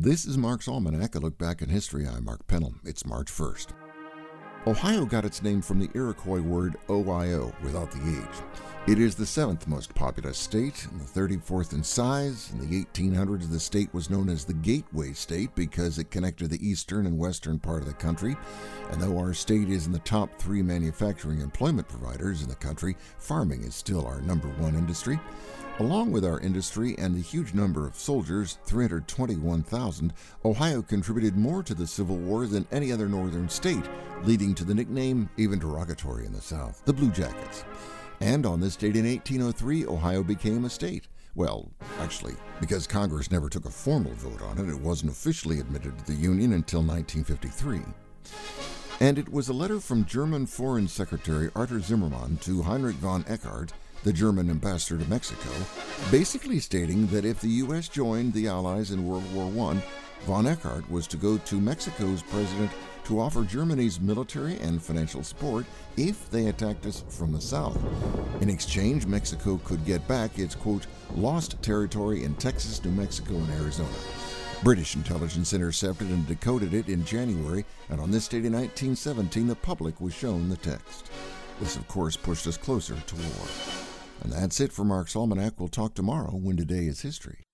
This is Mark's Almanac, a look back in history. I'm Mark Pennell. It's March 1st. Ohio got its name from the Iroquois word OIO, without the H. It is the seventh most populous state and the 34th in size. In the 1800s, the state was known as the Gateway State because it connected the eastern and western part of the country. And though our state is in the top three manufacturing employment providers in the country, farming is still our number one industry. Along with our industry and the huge number of soldiers, 321,000, Ohio contributed more to the Civil War than any other northern state, leading to the nickname, even derogatory in the South, the Blue Jackets. And on this date in 1803, Ohio became a state. Well, actually, because Congress never took a formal vote on it, it wasn't officially admitted to the Union until 1953. And it was a letter from German Foreign Secretary Arthur Zimmermann to Heinrich von Eckardt the German ambassador to Mexico, basically stating that if the U.S. joined the Allies in World War I, von Eckardt was to go to Mexico's president to offer Germany's military and financial support if they attacked us from the south. In exchange, Mexico could get back its, quote, lost territory in Texas, New Mexico, and Arizona. British intelligence intercepted and decoded it in January, and on this date in 1917, the public was shown the text. This, of course, pushed us closer to war. And that's it for Mark's Almanac. We'll talk tomorrow when today is history.